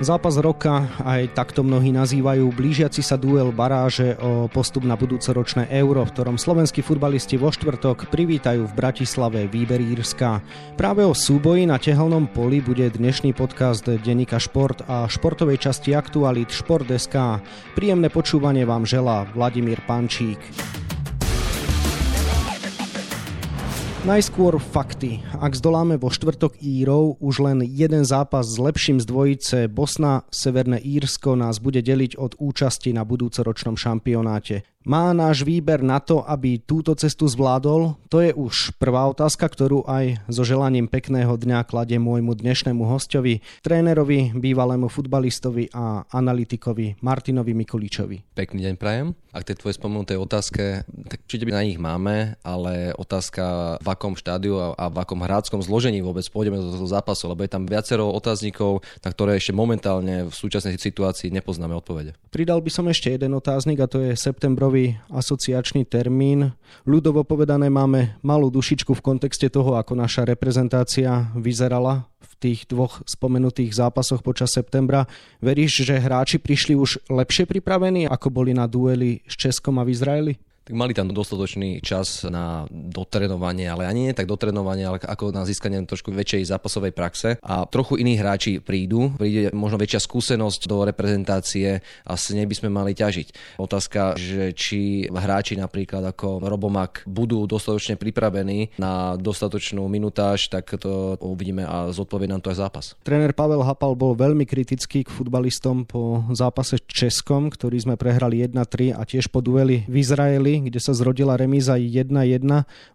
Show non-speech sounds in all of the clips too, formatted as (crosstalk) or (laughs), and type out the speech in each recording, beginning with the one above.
Zápas roka aj takto mnohí nazývajú blížiaci sa duel baráže o postup na budúcoročné euro, v ktorom slovenskí futbalisti vo štvrtok privítajú v Bratislave výber Írska. Práve o súboji na tehelnom poli bude dnešný podcast Denika Šport a športovej časti Aktualit Šport.sk. Príjemné počúvanie vám želá Vladimír Pančík. Najskôr fakty. Ak zdoláme vo štvrtok Írov, už len jeden zápas s lepším z dvojice Bosna, Severné Írsko nás bude deliť od účasti na budúcoročnom šampionáte. Má náš výber na to, aby túto cestu zvládol? To je už prvá otázka, ktorú aj so želaním pekného dňa kladie môjmu dnešnému hostovi, trénerovi, bývalému futbalistovi a analytikovi Martinovi Mikulíčovi. Pekný deň prajem. Ak tej tvoje spomenutej otázke, tak určite na nich máme, ale otázka v akom štádiu a, a v akom hráckom zložení vôbec pôjdeme do toho zápasu, lebo je tam viacero otáznikov, na ktoré ešte momentálne v súčasnej situácii nepoznáme odpovede. Pridal by som ešte jeden otáznik a to je septembrový nový asociačný termín. Ľudovo povedané máme malú dušičku v kontexte toho, ako naša reprezentácia vyzerala v tých dvoch spomenutých zápasoch počas septembra. Veríš, že hráči prišli už lepšie pripravení, ako boli na dueli s Českom a v Izraeli? Tak mali tam dostatočný čas na dotrenovanie, ale ani nie tak dotrenovanie, ale ako na získanie trošku väčšej zápasovej praxe. A trochu iní hráči prídu, príde možno väčšia skúsenosť do reprezentácie a s nej by sme mali ťažiť. Otázka, že či hráči napríklad ako Robomak budú dostatočne pripravení na dostatočnú minutáž, tak to uvidíme a zodpovie nám to aj zápas. Tréner Pavel Hapal bol veľmi kritický k futbalistom po zápase Českom, ktorý sme prehrali 1-3 a tiež po dueli v Izraeli, kde sa zrodila remíza 1-1.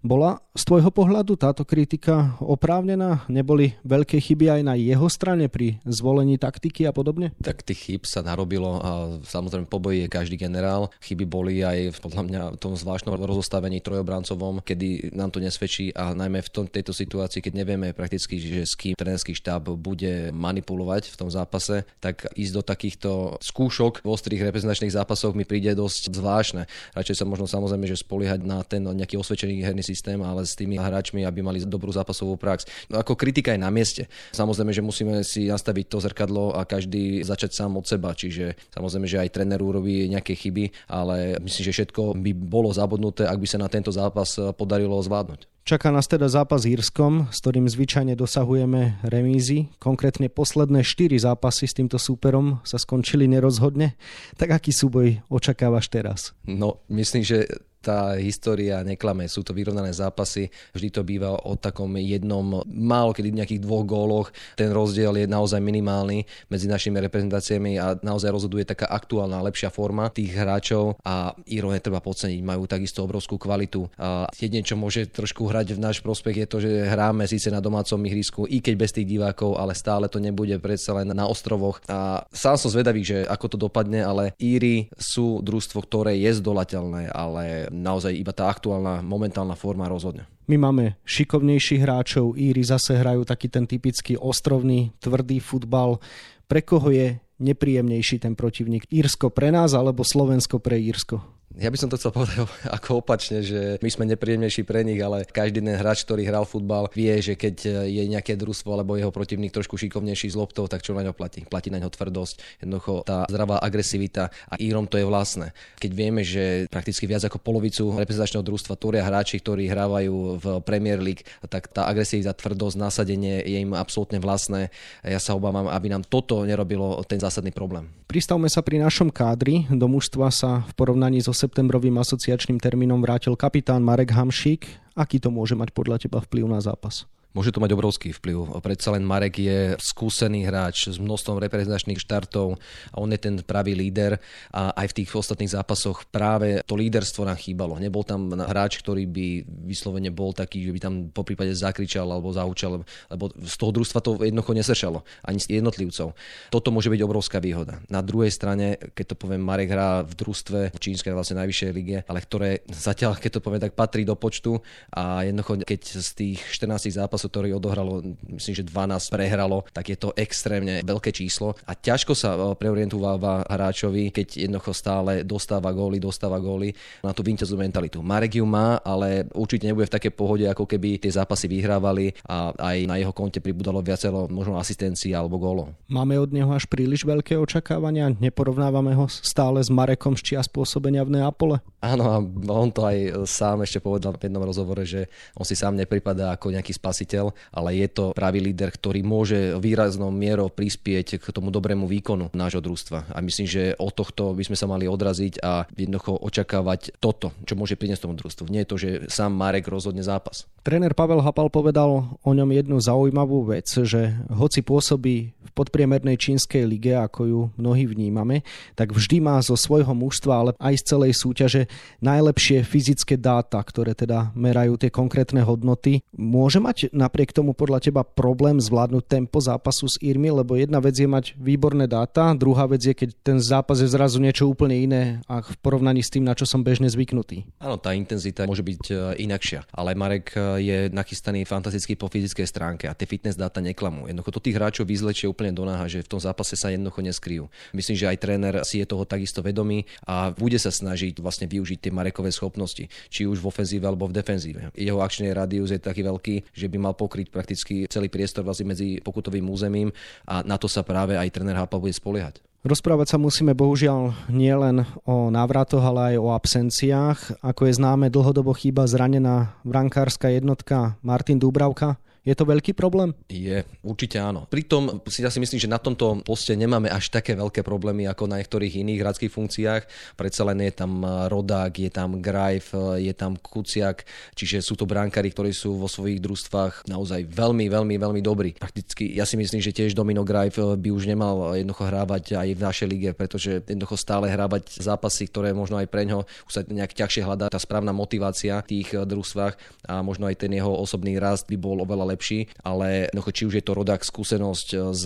Bola z tvojho pohľadu táto kritika oprávnená? Neboli veľké chyby aj na jeho strane pri zvolení taktiky a podobne? Tak tých chyb sa narobilo a samozrejme po boji je každý generál. Chyby boli aj podľa mňa v tom zvláštnom rozostavení trojobrancovom, kedy nám to nesvedčí a najmä v tom, tejto situácii, keď nevieme prakticky, že s kým trénerský štáb bude manipulovať v tom zápase, tak ísť do takýchto skúšok v ostrých reprezentačných zápasoch mi príde dosť zvláštne. Radšej sa možno samozrejme, že spoliehať na ten nejaký osvedčený herný systém, ale s tými hráčmi, aby mali dobrú zápasovú prax. No, ako kritika je na mieste. Samozrejme, že musíme si nastaviť to zrkadlo a každý začať sám od seba. Čiže samozrejme, že aj tréner urobí nejaké chyby, ale myslím, že všetko by bolo zabudnuté, ak by sa na tento zápas podarilo zvládnuť. Čaká nás teda zápas s Írskom, s ktorým zvyčajne dosahujeme remízy. Konkrétne posledné 4 zápasy s týmto súperom sa skončili nerozhodne. Tak aký súboj očakávaš teraz? No, myslím, že tá história neklame. Sú to vyrovnané zápasy, vždy to býva o takom jednom, málo kedy nejakých dvoch góloch. Ten rozdiel je naozaj minimálny medzi našimi reprezentáciami a naozaj rozhoduje taká aktuálna, lepšia forma tých hráčov a Iro netreba podceniť, majú takisto obrovskú kvalitu. A jedine, čo môže trošku hrať v náš prospech je to, že hráme síce na domácom ihrisku, i keď bez tých divákov, ale stále to nebude predsa len na ostrovoch. A sám som zvedavý, že ako to dopadne, ale Íry sú družstvo, ktoré je zdolateľné, ale naozaj iba tá aktuálna, momentálna forma rozhodne. My máme šikovnejších hráčov, Íry zase hrajú taký ten typický ostrovný, tvrdý futbal. Pre koho je nepríjemnejší ten protivník? Írsko pre nás alebo Slovensko pre Írsko? Ja by som to chcel povedať (laughs) ako opačne, že my sme nepríjemnejší pre nich, ale každý ten hráč, ktorý hral futbal, vie, že keď je nejaké družstvo alebo jeho protivník trošku šikovnejší z loptou, tak čo na ňo platí? Platí na ňo tvrdosť, jednoducho tá zdravá agresivita a Írom to je vlastné. Keď vieme, že prakticky viac ako polovicu reprezentačného družstva tvoria hráči, ktorí hrávajú v Premier League, tak tá agresivita, tvrdosť, nasadenie je im absolútne vlastné. Ja sa obávam, aby nám toto nerobilo ten zásadný problém. Pristavme sa pri našom kádri. Do mužstva sa v porovnaní so septembrovým asociačným termínom vrátil kapitán Marek Hamšík. Aký to môže mať podľa teba vplyv na zápas? Môže to mať obrovský vplyv. Predsa len Marek je skúsený hráč s množstvom reprezentačných štartov a on je ten pravý líder a aj v tých ostatných zápasoch práve to líderstvo nám chýbalo. Nebol tam hráč, ktorý by vyslovene bol taký, že by tam po prípade zakričal alebo zaučal, lebo z toho družstva to jednoducho nesršalo, ani z jednotlivcov. Toto môže byť obrovská výhoda. Na druhej strane, keď to poviem, Marek hrá v družstve v čínskej vlastne najvyššej lige, ale ktoré zatiaľ, keď to poviem, tak patrí do počtu a jednoducho, keď z tých 14 zápasov zápasov, ktorý odohralo, myslím, že 12 prehralo, tak je to extrémne veľké číslo a ťažko sa preorientováva hráčovi, keď jednoducho stále dostáva góly, dostáva góly na tú víťazú mentalitu. Marek ju má, ale určite nebude v takej pohode, ako keby tie zápasy vyhrávali a aj na jeho konte pribudalo viacero možno asistencií alebo gólov. Máme od neho až príliš veľké očakávania? Neporovnávame ho stále s Marekom z čia spôsobenia v Neapole? Áno, a on to aj sám ešte povedal v jednom rozhovore, že on si sám nepripadá ako nejaký spasiteľ, ale je to pravý líder, ktorý môže výraznou mierou prispieť k tomu dobrému výkonu nášho družstva. A myslím, že od tohto by sme sa mali odraziť a jednoducho očakávať toto, čo môže priniesť tomu družstvu. Nie je to, že sám Marek rozhodne zápas. Tréner Pavel Hapal povedal o ňom jednu zaujímavú vec, že hoci pôsobí v podpriemernej čínskej lige, ako ju mnohí vnímame, tak vždy má zo svojho mužstva, ale aj z celej súťaže najlepšie fyzické dáta, ktoré teda merajú tie konkrétne hodnoty. Môže mať napriek tomu podľa teba problém zvládnuť tempo zápasu s Irmi, lebo jedna vec je mať výborné dáta, druhá vec je, keď ten zápas je zrazu niečo úplne iné a v porovnaní s tým, na čo som bežne zvyknutý. Áno, tá intenzita môže byť e, inakšia, ale Marek e, je nachystaný fantasticky po fyzickej stránke a tie fitness dáta neklamú. Jednoducho to tých hráčov vyzlečie úplne do náha, že v tom zápase sa jednoducho neskryjú. Myslím, že aj tréner si je toho takisto vedomý a bude sa snažiť vlastne využiť tie Marekové schopnosti, či už v ofenzíve alebo v defenzíve. Jeho akčný radius je taký veľký, že by mal pokryť prakticky celý priestor vlastne medzi pokutovým územím a na to sa práve aj tréner Hapa bude spoliehať. Rozprávať sa musíme bohužiaľ nielen o návratoch, ale aj o absenciách. Ako je známe, dlhodobo chýba zranená brankárska jednotka Martin Dúbravka. Je to veľký problém? Je, určite áno. Pritom si ja si myslím, že na tomto poste nemáme až také veľké problémy ako na niektorých iných hradských funkciách. Predsa len je tam Rodák, je tam Grajf, je tam Kuciak, čiže sú to bránkári, ktorí sú vo svojich družstvách naozaj veľmi, veľmi, veľmi dobrí. Prakticky ja si myslím, že tiež Domino Grajf by už nemal jednoducho hrávať aj v našej lige, pretože jednoducho stále hrávať zápasy, ktoré možno aj pre ňo už sa nejak ťažšie hľadá tá správna motivácia v tých družstvách a možno aj ten jeho osobný rast by bol oveľa lepší, ale no, či už je to rodák skúsenosť eh, s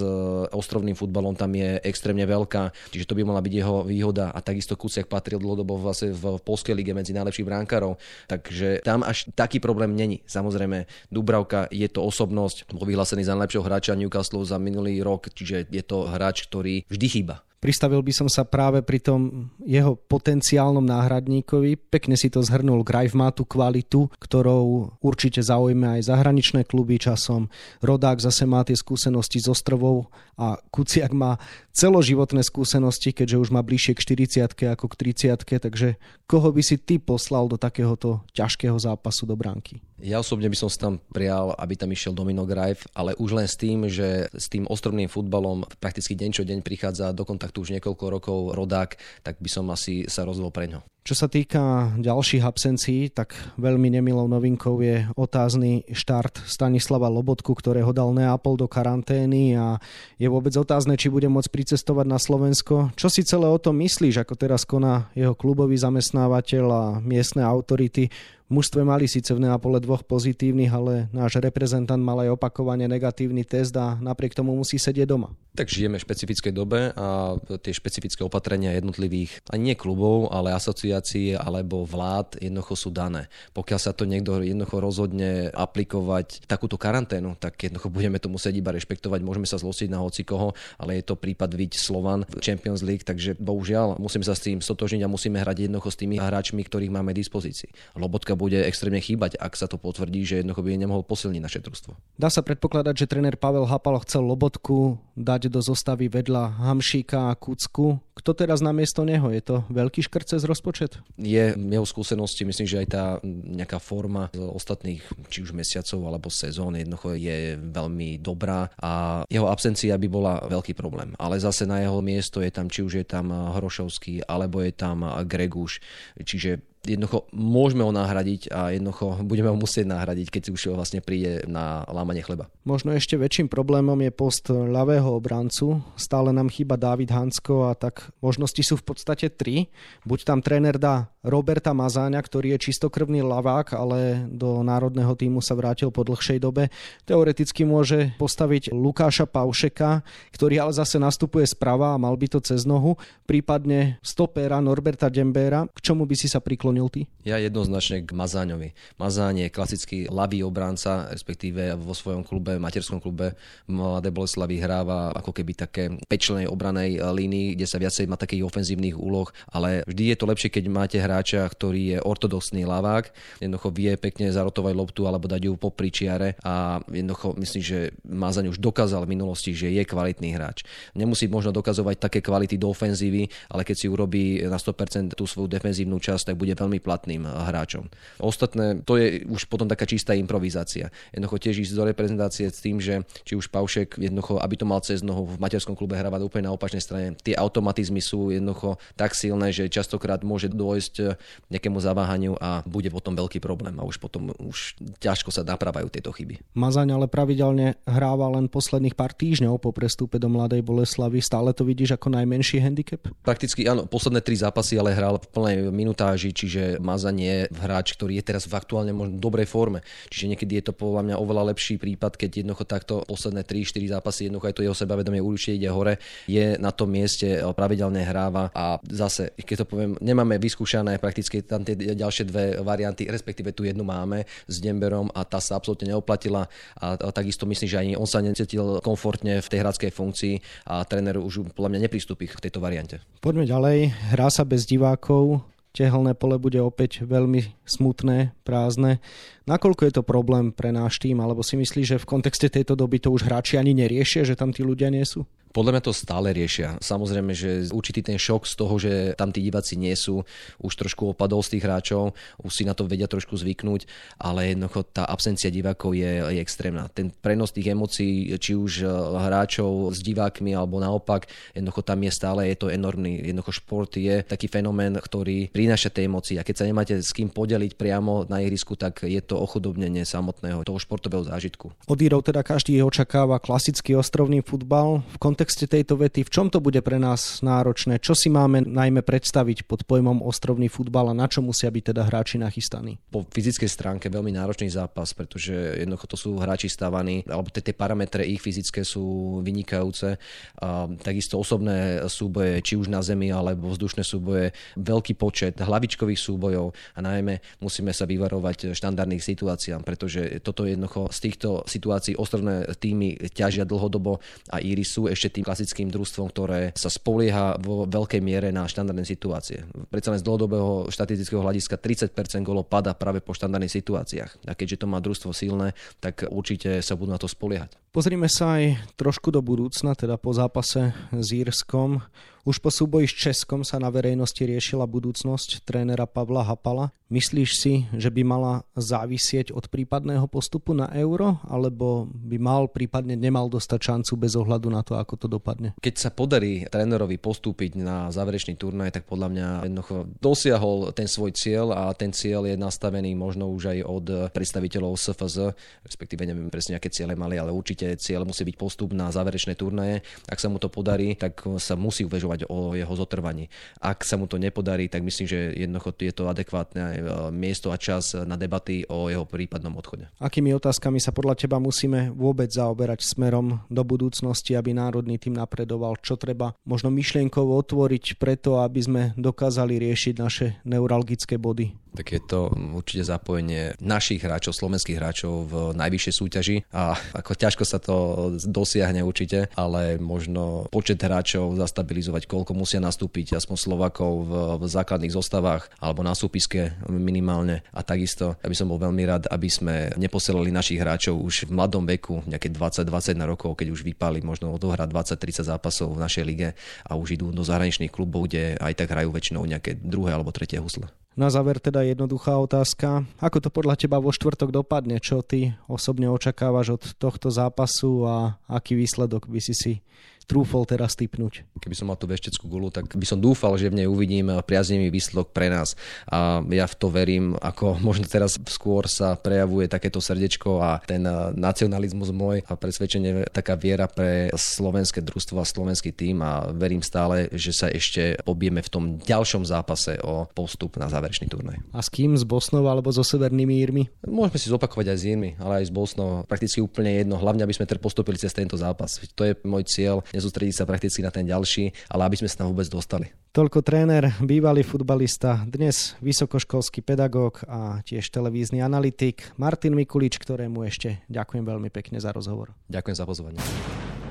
ostrovným futbalom tam je extrémne veľká, čiže to by mala byť jeho výhoda a takisto Kuciak patril dlhodobo vlastne v Polskej lige medzi najlepších bránkarov, takže tam až taký problém není. Samozrejme, Dubravka je to osobnosť, bol vyhlásený za najlepšieho hráča Newcastle za minulý rok, čiže je to hráč, ktorý vždy chýba. Pristavil by som sa práve pri tom jeho potenciálnom náhradníkovi. Pekne si to zhrnul. Grajf má tú kvalitu, ktorou určite zaujme aj zahraničné kluby časom. Rodák zase má tie skúsenosti z ostrovov a Kuciak má celoživotné skúsenosti, keďže už má bližšie k 40 ako k 30 takže koho by si ty poslal do takéhoto ťažkého zápasu do bránky? Ja osobne by som si tam prijal, aby tam išiel Domino Grajf, ale už len s tým, že s tým ostrovným futbalom prakticky deň čo deň prichádza do kontaktu už niekoľko rokov rodák, tak by som asi sa rozhodol pre ňo. Čo sa týka ďalších absencií, tak veľmi nemilou novinkou je otázny štart Stanislava Lobotku, ktorého dal Neapol do karantény a je vôbec otázne, či bude môcť pricestovať na Slovensko. Čo si celé o tom myslíš, ako teraz koná jeho klubový zamestnávateľ a miestne autority? Mužstve mali síce v Neapole dvoch pozitívnych, ale náš reprezentant mal aj opakovane negatívny test a napriek tomu musí sedieť doma. Tak žijeme v špecifickej dobe a tie špecifické opatrenia jednotlivých, ani nie klubov, ale asociácií alebo vlád jednoducho sú dané. Pokiaľ sa to niekto jednoducho rozhodne aplikovať takúto karanténu, tak jednoducho budeme to musieť iba rešpektovať. Môžeme sa zlostiť na hocikoho, ale je to prípad Viť Slovan v Champions League, takže bohužiaľ musíme sa s tým stotožniť a musíme hrať jednoducho s tými hráčmi, ktorých máme dispozícii. Lobotka bude extrémne chýbať, ak sa to potvrdí, že jednoducho by nemohol posilniť naše družstvo. Dá sa predpokladať, že tréner Pavel Hapal chcel Lobotku dať do zostavy vedľa Hamšíka a Kucku. Kto teraz na miesto neho? Je to veľký škrt cez rozpočet? Je jeho skúsenosti, myslím, že aj tá nejaká forma z ostatných či už mesiacov alebo sezón jednoducho je veľmi dobrá a jeho absencia by bola veľký problém. Ale zase na jeho miesto je tam, či už je tam Hrošovský alebo je tam Greguš. Čiže jednoducho môžeme ho nahradiť a jednoducho budeme ho musieť nahradiť, keď už vlastne príde na lámanie chleba. Možno ešte väčším problémom je post ľavého obrancu. Stále nám chýba David Hansko a tak možnosti sú v podstate tri. Buď tam tréner dá Roberta Mazáňa, ktorý je čistokrvný lavák, ale do národného týmu sa vrátil po dlhšej dobe. Teoreticky môže postaviť Lukáša Paušeka, ktorý ale zase nastupuje sprava a mal by to cez nohu, prípadne stopera Norberta Dembera. K čomu by si sa priklonil ty? Ja jednoznačne k Mazáňovi. Mazáň je klasický ľavý obranca, respektíve vo svojom klube, materskom klube Mladé Boleslavy hráva ako keby také pečlenej obranej línii, kde sa viacej má takých ofenzívnych úloh, ale vždy je to lepšie, keď máte hráča, ktorý je ortodoxný lavák, jednoducho vie pekne zarotovať loptu alebo dať ju po pričiare a jednoducho myslím, že Mazaň už dokázal v minulosti, že je kvalitný hráč. Nemusí možno dokazovať také kvality do ofenzívy, ale keď si urobí na 100% tú svoju defenzívnu časť, tak bude veľmi platným hráčom. Ostatné, to je už potom taká čistá improvizácia. Jednoducho tiež ísť do reprezentácie s tým, že či už Paušek jednoducho, aby to mal cez nohu v materskom klube hrávať úplne na opačnej strane. Tie automatizmy sú jednoducho tak silné, že častokrát môže dôjsť e, nejakému zaváhaniu a bude potom veľký problém a už potom už ťažko sa napravajú tieto chyby. Mazaň ale pravidelne hráva len posledných pár týždňov po prestupe do Mladej Boleslavy. Stále to vidíš ako najmenší handicap? Prakticky áno, posledné tri zápasy ale hral v plnej minutáži, čiže Mazaň je hráč, ktorý je teraz v aktuálne možno dobrej forme. Čiže niekedy je to podľa mňa oveľa lepší prípad, keď jednoducho takto posledné 3-4 zápasy jednoducho aj to jeho sebavedomie určite ide hore, je na tom mieste, pravidelne hráva a zase, keď to poviem, nemáme vyskúšané prakticky tam tie ďalšie dve varianty, respektíve tu jednu máme s Demberom a tá sa absolútne neoplatila a, a takisto myslím, že ani on sa necítil komfortne v tej hradskej funkcii a tréner už podľa mňa nepristúpi k tejto variante. Poďme ďalej. Hrá sa bez divákov, tehelné pole bude opäť veľmi smutné, prázdne. Nakoľko je to problém pre náš tým, alebo si myslíš, že v kontexte tejto doby to už hráči ani neriešia, že tam tí ľudia nie sú? Podľa mňa to stále riešia. Samozrejme, že určitý ten šok z toho, že tam tí diváci nie sú, už trošku opadol z tých hráčov, už si na to vedia trošku zvyknúť, ale jednoducho tá absencia divákov je, je extrémna. Ten prenos tých emócií, či už eh, hráčov s divákmi alebo naopak, jednoducho tam je stále je to enormný. Jednoducho šport je taký fenomén, ktorý prináša tie emócie a keď sa nemáte s kým podeliť priamo na ihrisku, tak je to ochudobnenie samotného toho športového zážitku. Od Írov teda každý očakáva klasický ostrovný futbal. V kontexte tejto vety, v čom to bude pre nás náročné? Čo si máme najmä predstaviť pod pojmom ostrovný futbal a na čo musia byť teda hráči nachystaní? Po fyzickej stránke veľmi náročný zápas, pretože jednoducho to sú hráči stávaní, alebo tie parametre ich fyzické sú vynikajúce. A takisto osobné súboje, či už na zemi alebo vzdušné súboje, veľký počet hlavičkových súbojov a najmä musíme sa vyvarovať štandardných situáciám, pretože toto jednoducho z týchto situácií ostrovné týmy ťažia dlhodobo a Íry sú ešte tým klasickým družstvom, ktoré sa spolieha vo veľkej miere na štandardné situácie. Predsa len z dlhodobého štatistického hľadiska 30% golo pada práve po štandardných situáciách. A keďže to má družstvo silné, tak určite sa budú na to spoliehať. Pozrime sa aj trošku do budúcna, teda po zápase s Írskom. Už po súboji s Českom sa na verejnosti riešila budúcnosť trénera Pavla Hapala. Myslíš si, že by mala závisieť od prípadného postupu na euro, alebo by mal, prípadne nemal dostať šancu bez ohľadu na to, ako to dopadne? Keď sa podarí trénerovi postúpiť na záverečný turnaj, tak podľa mňa jednoducho dosiahol ten svoj cieľ a ten cieľ je nastavený možno už aj od predstaviteľov SFZ, respektíve neviem presne, aké ciele mali, ale určite cieľ musí byť postup na záverečné turnaje. Ak sa mu to podarí, tak sa musí uvažovať o jeho zotrvaní. Ak sa mu to nepodarí, tak myslím, že jednoducho je to adekvátne E, miesto a čas na debaty o jeho prípadnom odchode. Akými otázkami sa podľa teba musíme vôbec zaoberať smerom do budúcnosti, aby národný tým napredoval? Čo treba možno myšlienkovo otvoriť preto, aby sme dokázali riešiť naše neuralgické body? Tak je to určite zapojenie našich hráčov, slovenských hráčov v najvyššej súťaži a ako ťažko sa to dosiahne určite, ale možno počet hráčov zastabilizovať, koľko musia nastúpiť aspoň Slovakov v, v základných zostavách alebo na súpiske minimálne. A takisto, aby som bol veľmi rád, aby sme neposielali našich hráčov už v mladom veku, nejaké 20-21 rokov, keď už vypali možno odohrať 20-30 zápasov v našej lige a už idú do zahraničných klubov, kde aj tak hrajú väčšinou nejaké druhé alebo tretie husle. Na záver teda jednoduchá otázka. Ako to podľa teba vo štvrtok dopadne? Čo ty osobne očakávaš od tohto zápasu a aký výsledok by si si trúfol teraz typnúť? Keby som mal tú vešteckú gulu, tak by som dúfal, že v nej uvidím priaznivý výsledok pre nás. A ja v to verím, ako (laughs) možno teraz skôr sa prejavuje takéto srdečko a ten nacionalizmus môj a presvedčenie, taká viera pre slovenské družstvo a slovenský tým a verím stále, že sa ešte pobieme v tom ďalšom zápase o postup na záverečný turnaj. A s kým? S Bosnou alebo so Severnými Írmi? Môžeme si zopakovať aj s Írmi, ale aj s Bosnou. Prakticky úplne jedno. Hlavne, aby sme postupili cez tento zápas. To je môj cieľ, nezústrediť sa prakticky na ten ďalší, ale aby sme sa tam vôbec dostali. Toľko tréner, bývalý futbalista, dnes vysokoškolský pedagóg a tiež televízny analytik Martin Mikulič, ktorému ešte ďakujem veľmi pekne za rozhovor. Ďakujem za pozvanie.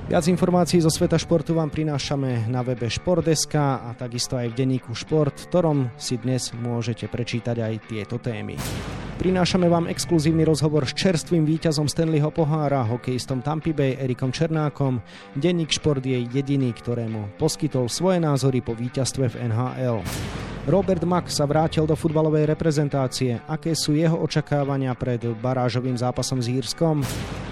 Viac informácií zo sveta športu vám prinášame na webe Športdeska a takisto aj v denníku Šport, v ktorom si dnes môžete prečítať aj tieto témy. Prinášame vám exkluzívny rozhovor s čerstvým víťazom Stanleyho pohára, hokejistom Tampa Bay Erikom Černákom. Denník Šport je jediný, ktorému poskytol svoje názory po víťazstve v NHL. Robert Mack sa vrátil do futbalovej reprezentácie. Aké sú jeho očakávania pred barážovým zápasom s Írskom?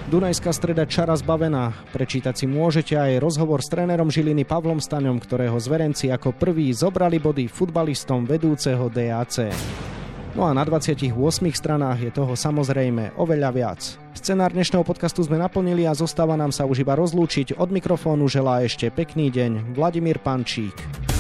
Dunajská streda čara zbavená. Prečítať si môžete aj rozhovor s trénerom Žiliny Pavlom Staňom, ktorého zverenci ako prvý zobrali body futbalistom vedúceho DAC. No a na 28 stranách je toho samozrejme oveľa viac. Scenár dnešného podcastu sme naplnili a zostáva nám sa už iba rozlúčiť. Od mikrofónu želá ešte pekný deň Vladimír Pančík.